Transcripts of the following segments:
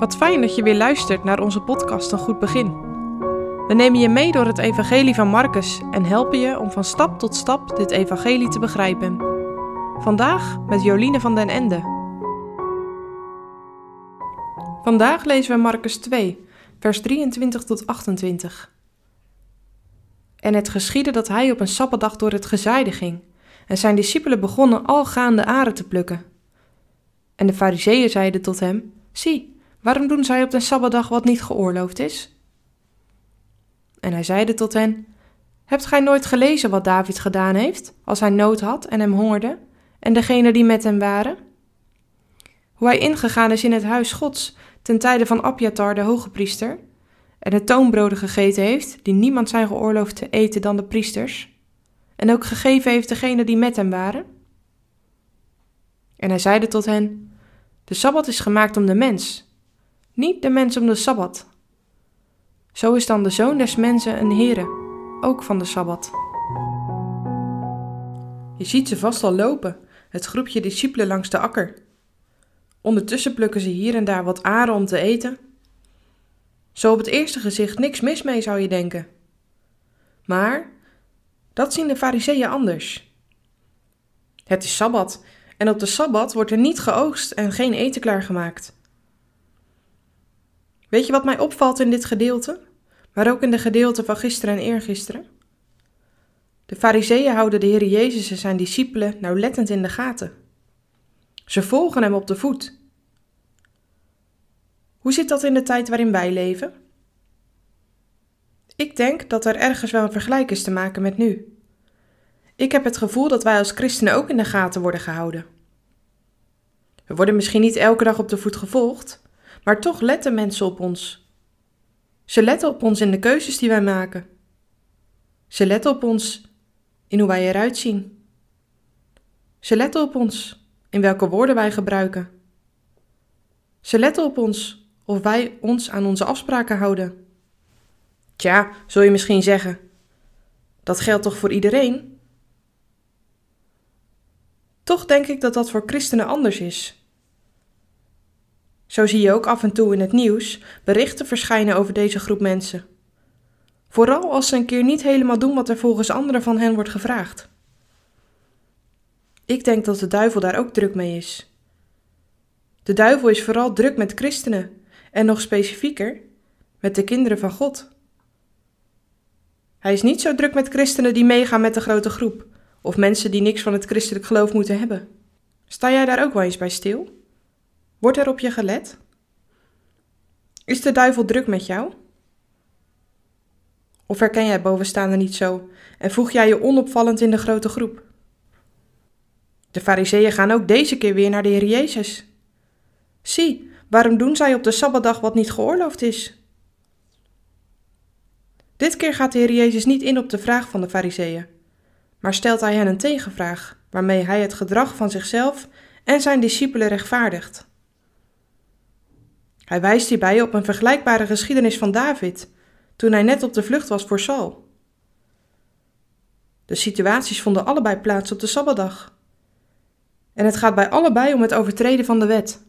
Wat fijn dat je weer luistert naar onze podcast Een Goed Begin. We nemen je mee door het Evangelie van Marcus en helpen je om van stap tot stap dit Evangelie te begrijpen. Vandaag met Joline van den Ende. Vandaag lezen we Marcus 2, vers 23 tot 28. En het geschiedde dat hij op een sabbatdag door het gezaaide ging, en zijn discipelen begonnen al gaande aren te plukken. En de fariseeën zeiden tot hem, Zie, Waarom doen zij op de sabbatdag wat niet geoorloofd is? En hij zeide tot hen: Hebt gij nooit gelezen wat David gedaan heeft, als hij nood had en hem hongerde, en degenen die met hem waren? Hoe hij ingegaan is in het huis Gods ten tijde van Abjatar, de hoge priester, en de toonbroden gegeten heeft, die niemand zijn geoorloofd te eten dan de priesters, en ook gegeven heeft degenen die met hem waren? En hij zeide tot hen: De sabbat is gemaakt om de mens, niet de mens om de sabbat. Zo is dan de zoon des mensen een here, ook van de sabbat. Je ziet ze vast al lopen, het groepje discipelen langs de akker. Ondertussen plukken ze hier en daar wat aren om te eten. Zo op het eerste gezicht niks mis mee, zou je denken. Maar dat zien de fariseeën anders. Het is sabbat en op de sabbat wordt er niet geoogst en geen eten klaargemaakt. Weet je wat mij opvalt in dit gedeelte, maar ook in de gedeelte van gisteren en eergisteren? De fariseeën houden de Heer Jezus en zijn discipelen nauwlettend in de gaten. Ze volgen hem op de voet. Hoe zit dat in de tijd waarin wij leven? Ik denk dat er ergens wel een vergelijk is te maken met nu. Ik heb het gevoel dat wij als christenen ook in de gaten worden gehouden. We worden misschien niet elke dag op de voet gevolgd, maar toch letten mensen op ons. Ze letten op ons in de keuzes die wij maken. Ze letten op ons in hoe wij eruit zien. Ze letten op ons in welke woorden wij gebruiken. Ze letten op ons of wij ons aan onze afspraken houden. Tja, zul je misschien zeggen. Dat geldt toch voor iedereen? Toch denk ik dat dat voor christenen anders is. Zo zie je ook af en toe in het nieuws berichten verschijnen over deze groep mensen. Vooral als ze een keer niet helemaal doen wat er volgens anderen van hen wordt gevraagd. Ik denk dat de duivel daar ook druk mee is. De duivel is vooral druk met christenen en nog specifieker met de kinderen van God. Hij is niet zo druk met christenen die meegaan met de grote groep of mensen die niks van het christelijk geloof moeten hebben. Sta jij daar ook wel eens bij stil? Wordt er op je gelet? Is de duivel druk met jou? Of herken jij bovenstaande niet zo en voeg jij je onopvallend in de grote groep? De fariseeën gaan ook deze keer weer naar de Heer Jezus. Zie, waarom doen zij op de Sabbatdag wat niet geoorloofd is? Dit keer gaat de Heer Jezus niet in op de vraag van de fariseeën, maar stelt hij hen een tegenvraag, waarmee hij het gedrag van zichzelf en zijn discipelen rechtvaardigt. Hij wijst hierbij op een vergelijkbare geschiedenis van David, toen hij net op de vlucht was voor Saul. De situaties vonden allebei plaats op de Sabbatdag. En het gaat bij allebei om het overtreden van de wet.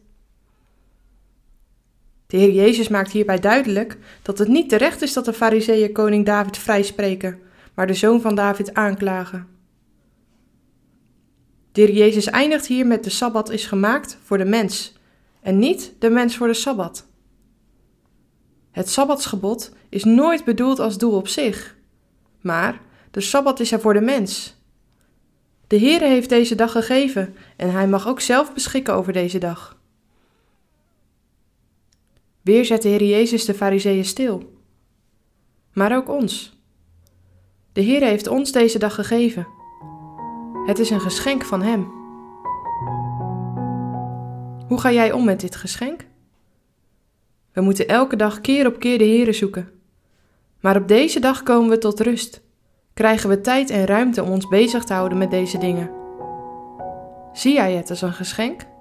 De Heer Jezus maakt hierbij duidelijk dat het niet terecht is dat de Fariseeën koning David vrijspreken, maar de zoon van David aanklagen. De Heer Jezus eindigt hier met de Sabbat is gemaakt voor de mens en niet de mens voor de Sabbat. Het Sabbatsgebod is nooit bedoeld als doel op zich, maar de Sabbat is er voor de mens. De Heere heeft deze dag gegeven en hij mag ook zelf beschikken over deze dag. Weer zet de Heer Jezus de Fariseeën stil, maar ook ons. De Heere heeft ons deze dag gegeven. Het is een geschenk van Hem. Hoe ga jij om met dit geschenk? We moeten elke dag keer op keer de Here zoeken. Maar op deze dag komen we tot rust. Krijgen we tijd en ruimte om ons bezig te houden met deze dingen. Zie jij het als een geschenk?